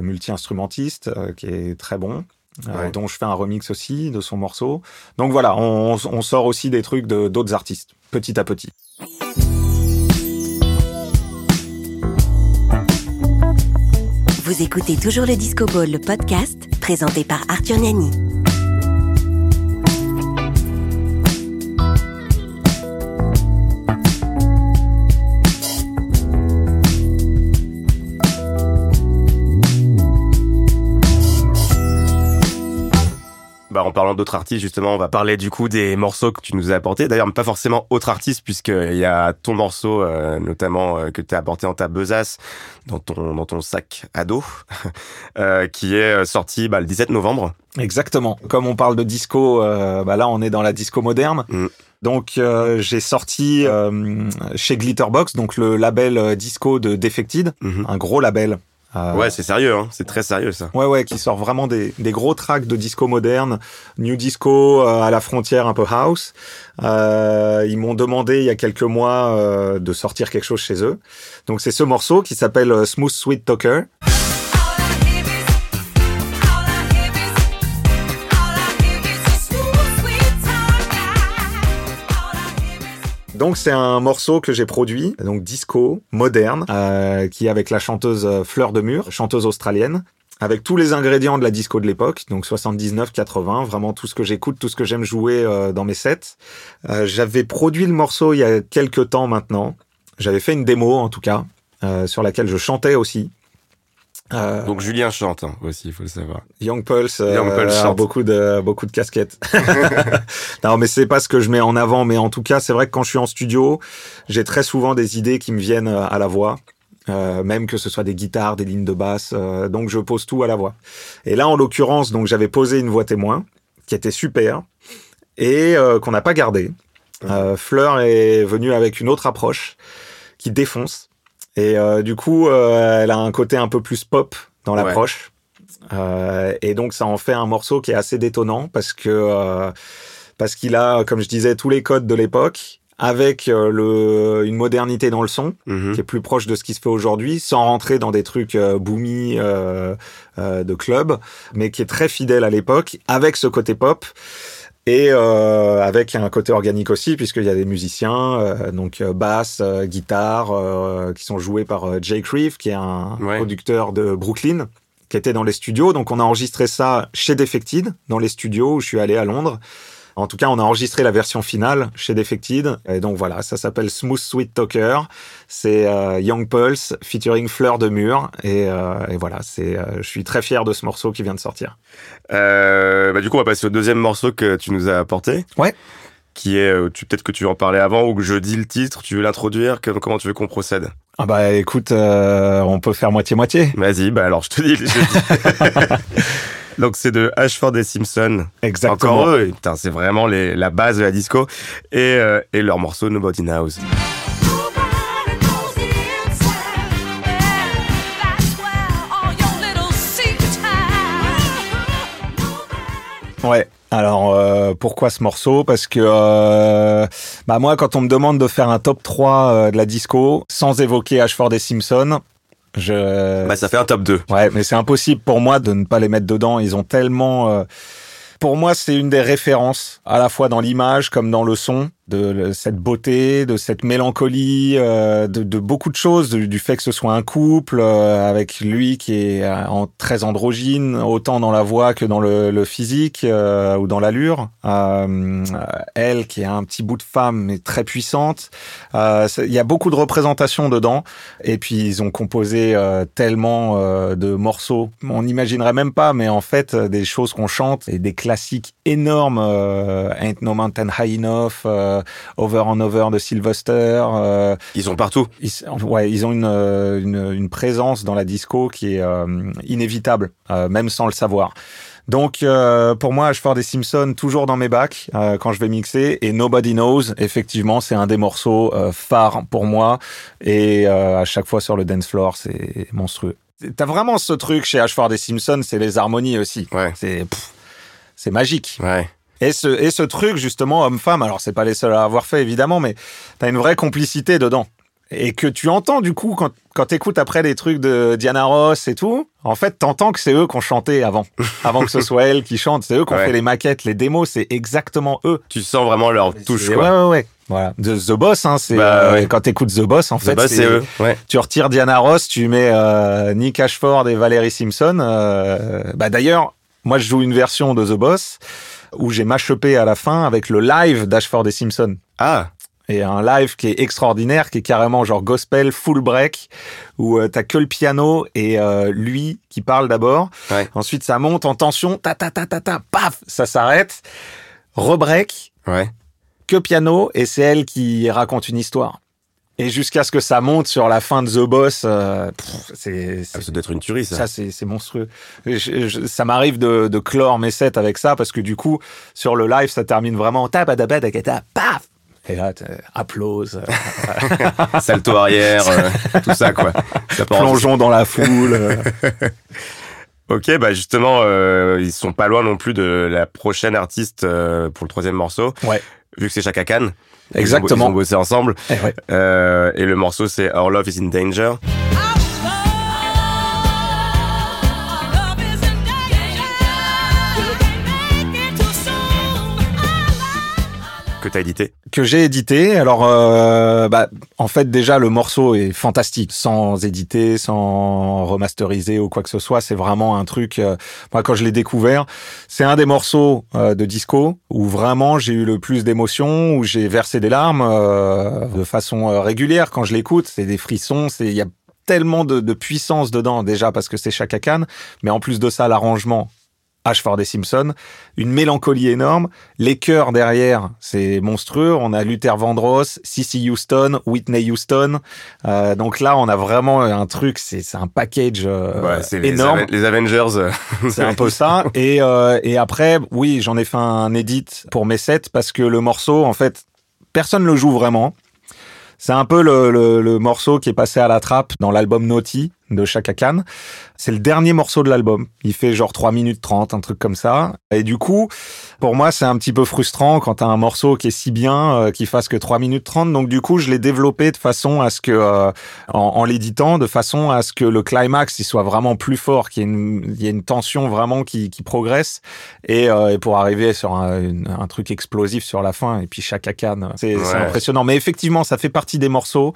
multi-instrumentiste, qui est très bon. dont je fais un remix aussi de son morceau. Donc voilà, on, on sort aussi des trucs de d'autres artistes, petit à petit. Vous écoutez toujours le Disco Ball, le podcast présenté par Arthur Nani. Parlant d'autres artistes, justement, on va parler du coup des morceaux que tu nous as apportés. D'ailleurs, pas forcément autres artistes, puisqu'il y a ton morceau, euh, notamment, euh, que tu as apporté dans ta besace, dans ton, dans ton sac à dos, (laughs) euh, qui est sorti bah, le 17 novembre. Exactement. Comme on parle de disco, bah là, on est dans la disco moderne. Mm. Donc j'ai sorti chez Glitterbox, donc le label disco de Defected, mm-hmm. un gros label euh, ouais, c'est sérieux, hein. c'est très sérieux ça. Ouais, ouais, qui sort vraiment des, des gros tracks de disco moderne, new disco euh, à la frontière un peu house. Euh, ils m'ont demandé il y a quelques mois euh, de sortir quelque chose chez eux. Donc c'est ce morceau qui s'appelle Smooth Sweet Talker. Donc c'est un morceau que j'ai produit, donc disco, moderne, euh, qui est avec la chanteuse euh, Fleur de Mur, chanteuse australienne, avec tous les ingrédients de la disco de l'époque, donc 79, 80, vraiment tout ce que j'écoute, tout ce que j'aime jouer euh, dans mes sets. J'avais produit le morceau il y a quelques temps maintenant. J'avais fait une démo en tout cas, sur laquelle je chantais aussi. Euh, Donc Julien chante hein, aussi, il faut le savoir. Young Pulse, euh, chante. beaucoup de beaucoup de casquettes. (laughs) (laughs) non, mais c'est pas ce que je mets en avant, mais en tout cas, c'est vrai que quand je suis en studio, j'ai très souvent des idées qui me viennent euh, à la voix. Euh, même que ce soit des guitares, des lignes de basse, donc je pose tout à la voix. Et là, en l'occurrence, donc j'avais posé une voix témoin qui était super et qu'on n'a pas gardée. Fleur est venue avec une autre approche qui défonce. Et euh, du coup, euh, elle a un côté un peu plus pop dans l'approche. Euh, et donc, ça en fait un morceau qui est assez détonnant parce que parce qu'il a, comme je disais, tous les codes de l'époque avec le, une modernité dans le son mhm. qui est plus proche de ce qui se fait aujourd'hui, sans rentrer dans des trucs euh, boomy de club, mais qui est très fidèle à l'époque, avec ce côté pop et euh, avec un côté organique aussi puisqu'il y a des musiciens euh, donc euh, basse euh, guitare qui sont joués par Jake Reeve qui est un producteur de Brooklyn qui était dans les studios. Donc on a enregistré ça chez Defected dans les studios où je suis allé à Londres en tout cas, on a enregistré la version finale chez Defected. Et donc voilà, ça s'appelle Smooth Sweet Talker. C'est euh, Young Pulse featuring Fleur de Mur. Et, euh, et voilà, c'est, euh, je suis très fier de ce morceau qui vient de sortir. bah, du coup, on va passer au deuxième morceau que tu nous as apporté. Ouais qui est, tu peut-être que tu en parlais avant ou que je dis le titre, tu veux l'introduire, comment tu veux qu'on procède? Ah bah écoute, on peut faire moitié-moitié. Vas-y, bah alors je te dis. Je te dis. (laughs) Donc c'est de Ashford et Simpson. Exactement. Encore eux, c'est vraiment la base de la disco. Et, euh, et leur morceau Nobody Knows. Ouais. Alors euh, pourquoi ce morceau? Parce que euh, bah moi quand on me demande de faire un top 3 de la disco sans évoquer Ashford et Simpson, je... Bah, ça fait un top 2. Ouais, mais c'est impossible pour moi de ne pas les mettre dedans. Ils ont tellement... Euh, pour moi, c'est une des références, à la fois dans l'image comme dans le son de cette beauté, de cette mélancolie, euh, de, de, beaucoup de choses, du fait que ce soit un couple euh, avec lui qui est euh, en, très androgyne, autant dans la voix que dans le, le physique ou dans l'allure. elle qui est un petit bout de femme mais très puissante. Il y a beaucoup de représentations dedans. Et puis ils ont composé tellement de morceaux, on n'imaginerait même pas, mais en fait des choses qu'on chante et des classiques énormes, Ain't No Mountain High Enough. Euh, over and Over de Sylvester. Euh, ils ont partout. Ils, ouais, ils ont une, euh, une, une, présence dans la disco qui est inévitable, même sans le savoir. Donc pour moi, Ashford et Simpson toujours dans mes bacs quand je vais mixer et Nobody Knows effectivement c'est un des morceaux phares pour moi et à chaque fois sur le dance floor c'est monstrueux. T'as vraiment ce truc chez Ashford et Simpson, c'est les harmonies aussi. Ouais. C'est c'est magique. Ouais. Et ce, et ce truc, justement, homme-femme, alors c'est pas les seuls à avoir fait, évidemment, mais t'as une vraie complicité dedans. Et que tu entends, du coup, quand, quand t'écoutes après les trucs de Diana Ross et tout, en fait, t'entends que c'est eux qui ont chanté avant. (laughs) Avant que ce soit elle qui chante. C'est eux qui ont fait les maquettes, les démos, c'est exactement eux. Tu sens vraiment leur touche, quoi. Ouais, ouais, ouais. Voilà. De The Boss, hein, c'est bah, euh, quand t'écoutes The Boss, en fait, c'est eux. Ouais. Tu retires Diana Ross, tu mets euh, Nick Ashford et Valerie Simpson. Euh, bah d'ailleurs, moi je joue une version de The Boss où j'ai mashupé à la fin avec le live d'Ashford et Simpson. Ah. Et un live qui est extraordinaire, qui est carrément genre gospel full break, où euh, t'as que le piano et euh, lui qui parle d'abord. Ouais. Ensuite, ça monte en tension, ta ta ta ta ta, paf, ça s'arrête, rebreak, ouais. que piano et c'est elle qui raconte une histoire. Et jusqu'à ce que ça monte sur la fin de The Boss, euh, c'est ça doit être une tuerie ça. Ça c'est monstrueux. Je, je, ça m'arrive de, de clore mes sets avec ça parce que du coup sur le live ça termine vraiment ta ta ta ta paf et là, applause. (laughs) Salto arrière, euh, tout ça, quoi. Ça Plongeons dans la foule. (laughs) Ok, bah justement, euh, ils sont pas loin non plus de la prochaine artiste euh, pour le troisième morceau. Ouais. Vu que c'est Chaka Khan. Exactement. Ils ont bossé ensemble. Et, ouais. euh, et le morceau, c'est Our Love is in Danger. Que tu as édité Que j'ai édité. Alors, euh, bah, en fait, déjà, le morceau est fantastique, sans éditer, sans remasteriser ou quoi que ce soit. C'est vraiment un truc. Euh, moi, quand je l'ai découvert, c'est un des morceaux euh, de disco où vraiment j'ai eu le plus d'émotions, où j'ai versé des larmes euh, de façon euh, régulière quand je l'écoute. C'est des frissons. C'est il y a tellement de, de, puissance dedans déjà parce que c'est Chaka Khan, mais en plus de ça, l'arrangement Ashford et Simpson, une mélancolie énorme. Les chœurs derrière, c'est monstrueux. On a Luther Vandross, Cissy Houston, Whitney Houston. Euh, donc là, on a vraiment un truc, c'est un package euh, ouais, c'est énorme. Les, Avengers. (laughs) c'est un peu ça. Et, euh, et après, oui, j'en ai fait un edit pour mes sets parce que le morceau, en fait, personne le joue vraiment. C'est un peu le, le, le, morceau qui est passé à la trappe dans l'album Naughty de Chaka Khan. C'est le dernier morceau de l'album. Il fait genre 3 minutes 30, un truc comme ça. Et du coup, pour moi, c'est un petit peu frustrant quand t'as un morceau qui est si bien, euh, qui fasse que 3 minutes 30. Donc du coup, je l'ai développé de façon à ce que, euh, en, en l'éditant, de façon à ce que le climax, il soit vraiment plus fort, qu'il y ait une, il y ait une tension vraiment qui, qui progresse. Et, euh, et pour arriver sur un, une, un, truc explosif sur la fin. Et puis Chaka Khan, c'est ouais. impressionnant. Mais effectivement, ça fait partie des morceaux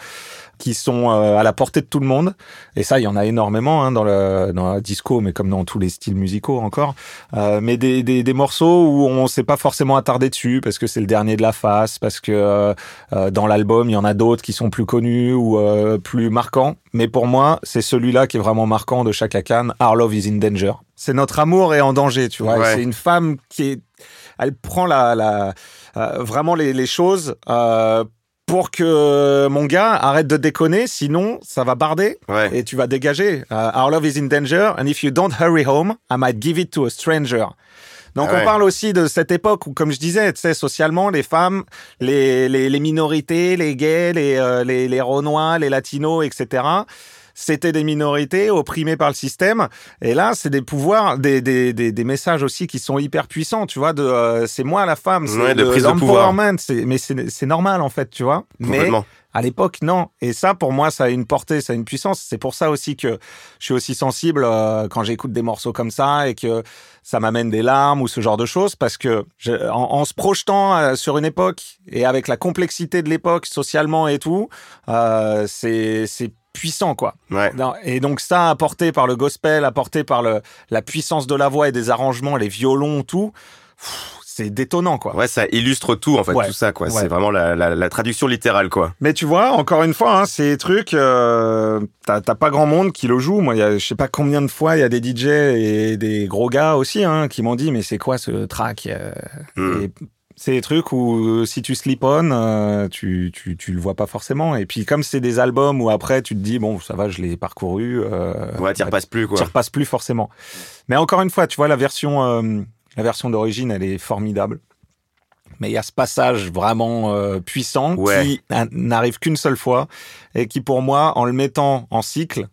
qui sont euh, à la portée de tout le monde. Et ça, il y en a énormément hein, dans, le, dans la disco, mais comme dans tous les styles musicaux encore. Euh, mais des, des, des, morceaux où on s'est pas forcément attardé dessus parce que c'est le dernier de la face, parce que euh, dans l'album, il y en a d'autres qui sont plus connus ou euh, plus marquants. Mais pour moi, c'est celui-là qui est vraiment marquant de Chaka Khan, Our Love is in Danger. C'est notre amour est en danger, tu vois. Ouais. C'est une femme qui est... Elle prend la, la, vraiment les, les choses pour que mon gars arrête de déconner, sinon ça va barder ouais. et tu vas dégager. Uh, our love is in danger and if you don't hurry home, I might give it to a stranger. Donc Ah ouais. on parle aussi de cette époque où, comme je disais, tu sais, socialement, les femmes, les, les, les minorités, les gays, les, euh, les, les Renois, les Latinos, etc., c'était des minorités opprimées par le système. Et là, c'est des pouvoirs, des, des, des, des, messages aussi qui sont hyper puissants, tu vois, de euh, c'est moi la femme, c'est ouais, de, de prise de pouvoir. Mais c'est normal, en fait, tu vois. Mais à l'époque, non. Et ça, pour moi, ça a une portée, ça a une puissance. C'est pour ça aussi que je suis aussi sensible euh, quand j'écoute des morceaux comme ça et que ça m'amène des larmes ou ce genre de choses parce que je, en, en, se projetant euh, sur une époque et avec la complexité de l'époque socialement et tout, euh, c'est puissant quoi. Ouais. Et donc ça apporté par le gospel, apporté par le, la puissance de la voix et des arrangements, les violons, tout. C'est détonnant quoi. Ouais, ça illustre tout en fait, ouais. tout ça quoi. Ouais. C'est vraiment la, la, la, traduction littérale quoi. Mais tu vois, encore une fois, hein, ces trucs, euh, t'as pas grand monde qui le joue. Moi, y a, je sais pas combien de fois il y a des DJ et des gros gars aussi hein, qui m'ont dit mais c'est quoi ce track euh, mm. et c'est des trucs où si tu slip on, euh, tu, tu, tu le vois pas forcément. Et puis comme c'est des albums où après tu te dis bon ça va, je l'ai parcouru. Euh, ouais, t'y repasses plus quoi. T'y repasses plus forcément. Mais encore une fois, tu vois la version, euh, la version d'origine, elle est formidable. Mais il y a ce passage vraiment euh, puissant ouais. qui n'arrive qu'une seule fois et qui pour moi, en le mettant en cycle,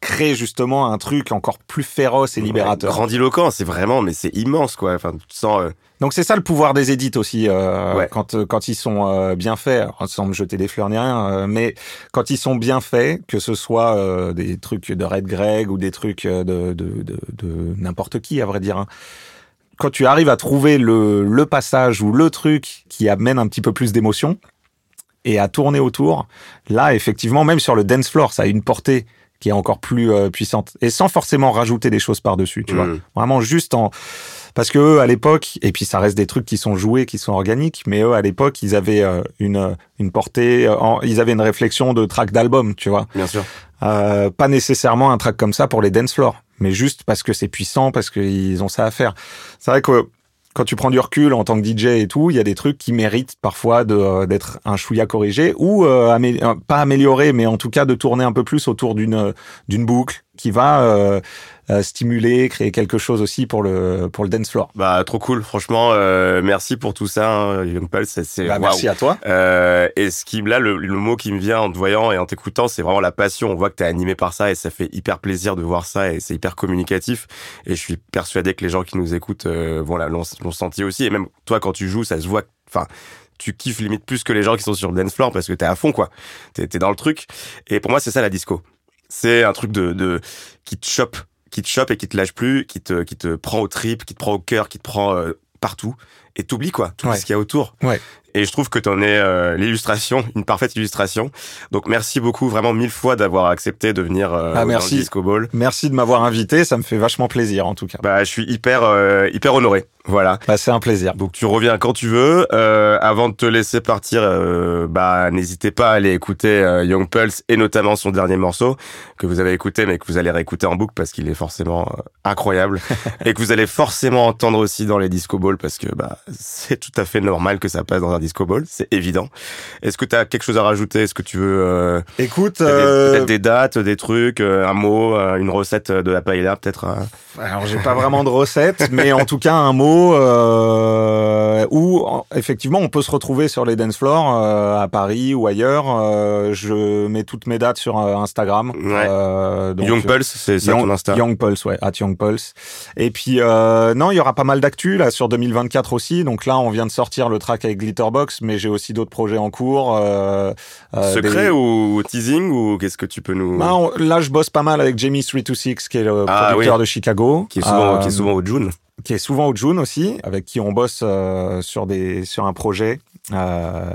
crée justement un truc encore plus féroce et libérateur. grandiloquent, c'est vraiment, mais c'est immense, quoi. Enfin, tu sens. Euh, Donc c'est ça le pouvoir des édits aussi, euh, quand euh, quand ils sont bien faits, sans me jeter des fleurs ni rien, mais quand ils sont bien faits, que ce soit des trucs de Red Greg ou des trucs de de, de, de n'importe qui à vrai dire. Hein. Quand tu arrives à trouver le, le passage ou le truc qui amène un petit peu plus d'émotion, et à tourner autour. Là, effectivement, même sur le dance floor, ça a une portée qui est encore plus euh, puissante et sans forcément rajouter des choses par-dessus, tu vois. Mm. Vraiment juste en parce que eux, à l'époque, et puis ça reste des trucs qui sont joués, qui sont organiques, mais eux, à l'époque, ils avaient euh, une, une portée, euh, ils avaient une réflexion de track d'album, tu vois. Bien sûr. pas nécessairement un track comme ça pour les dance floors, mais juste parce que c'est puissant, parce qu'ils ont ça à faire. C'est vrai que quand tu prends du recul en tant que DJ et tout, il y a des trucs qui méritent parfois euh, d'être un chouïa corrigé ou euh, euh, pas amélioré, mais en tout cas de tourner un peu plus autour d'une d'une boucle qui va euh, stimuler, créer quelque chose aussi pour le pour le dance floor. Bah trop cool, franchement, euh, merci pour tout ça, hein, Young Paul. C'est bah, merci à toi. Euh, et ce qui là, le, le, mot qui me vient en te voyant et en t'écoutant, c'est vraiment la passion. On voit que t'es animé par ça et ça fait hyper plaisir de voir ça et c'est hyper communicatif. Et je suis persuadé que les gens qui nous écoutent, euh, voilà, l'ont senti aussi. Et même toi, quand tu joues, ça se voit. Enfin, tu kiffes limite plus que les gens qui sont sur le dance floor parce que t'es à fond quoi. T'es es dans le truc. Et pour moi, c'est ça la disco. C'est un truc de, de qui te chope qui te chope et qui te lâche plus, qui te, qui te prend au trip, qui te prend au cœur, qui te prend euh, partout et t'oublies quoi, tout ce qu'il y a autour. Ouais. Et je trouve que t'en es euh, l'illustration, une parfaite illustration. Donc merci beaucoup, vraiment mille fois d'avoir accepté de venir euh, ah, merci. dans Disco Ball. Merci de m'avoir invité, ça me fait vachement plaisir en tout cas. Bah je suis hyper euh, hyper honoré. Voilà. Bah, c'est un plaisir. Donc tu reviens quand tu veux. Euh, avant de te laisser partir, euh, bah n'hésitez pas à aller écouter euh, Young Pulse et notamment son dernier morceau que vous avez écouté mais que vous allez réécouter en boucle parce qu'il est forcément incroyable (laughs) et que vous allez forcément entendre aussi dans les disco balls parce que bah c'est tout à fait normal que ça passe dans un disco ball, c'est évident. Est-ce que tu as quelque chose à rajouter? Est-ce que tu veux Écoute, peut-être des dates, des trucs, un mot, une recette de la paella peut-être Alors j'ai pas vraiment de recette (laughs) mais en tout cas un mot euh, où effectivement on peut se retrouver sur les dance floors euh, à Paris ou ailleurs. Euh, je mets toutes mes dates sur euh, Instagram. Ouais. donc, Young Pulse, c'est ça ton Insta? Young Pulse, ouais, at Young Pulse. Et puis non, il y aura pas mal d'actu là sur 2024 aussi. Donc là, on vient de sortir le track avec Glitterbox, mais j'ai aussi d'autres projets en cours. Secret ou teasing ou qu'est-ce que tu peux nous bah, Là, je bosse pas mal avec Jamie 326 qui est le ah producteur de Chicago, qui est souvent, qui est souvent au June qui est souvent au June aussi, avec qui on bosse euh, sur des sur un projet. Euh,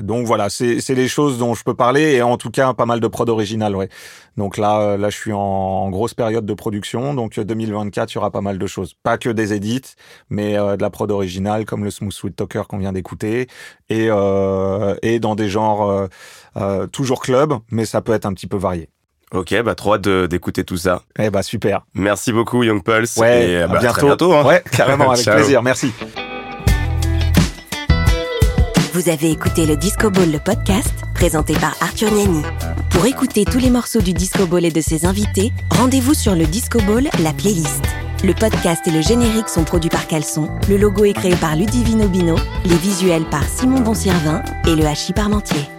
donc voilà, c'est les choses dont je peux parler et en tout cas pas mal de prod original, ouais. Donc là euh, là je suis en, grosse période de production, donc 2024 il y aura pas mal de choses, pas que des edits, mais de la prod originale comme le Smooth Sweet Talker qu'on vient d'écouter et et dans des genres toujours club, mais ça peut être un petit peu varié. Ok, bah trop hâte d'écouter tout ça. Eh bah super. Merci beaucoup Young Pulse. Ouais, et bah, bientôt. bientôt. Hein. Ouais, carrément, avec (laughs) plaisir. Merci. Vous avez écouté le Disco Ball, le podcast, présenté par Arthur Niani. Pour écouter tous les morceaux du Disco Ball et de ses invités, rendez-vous sur le Disco Ball, la playlist. Le podcast et le générique sont produits par Caleçon, le logo est créé par Ludivino Bino, les visuels par Simon Bonservin et le hachis Parmentier.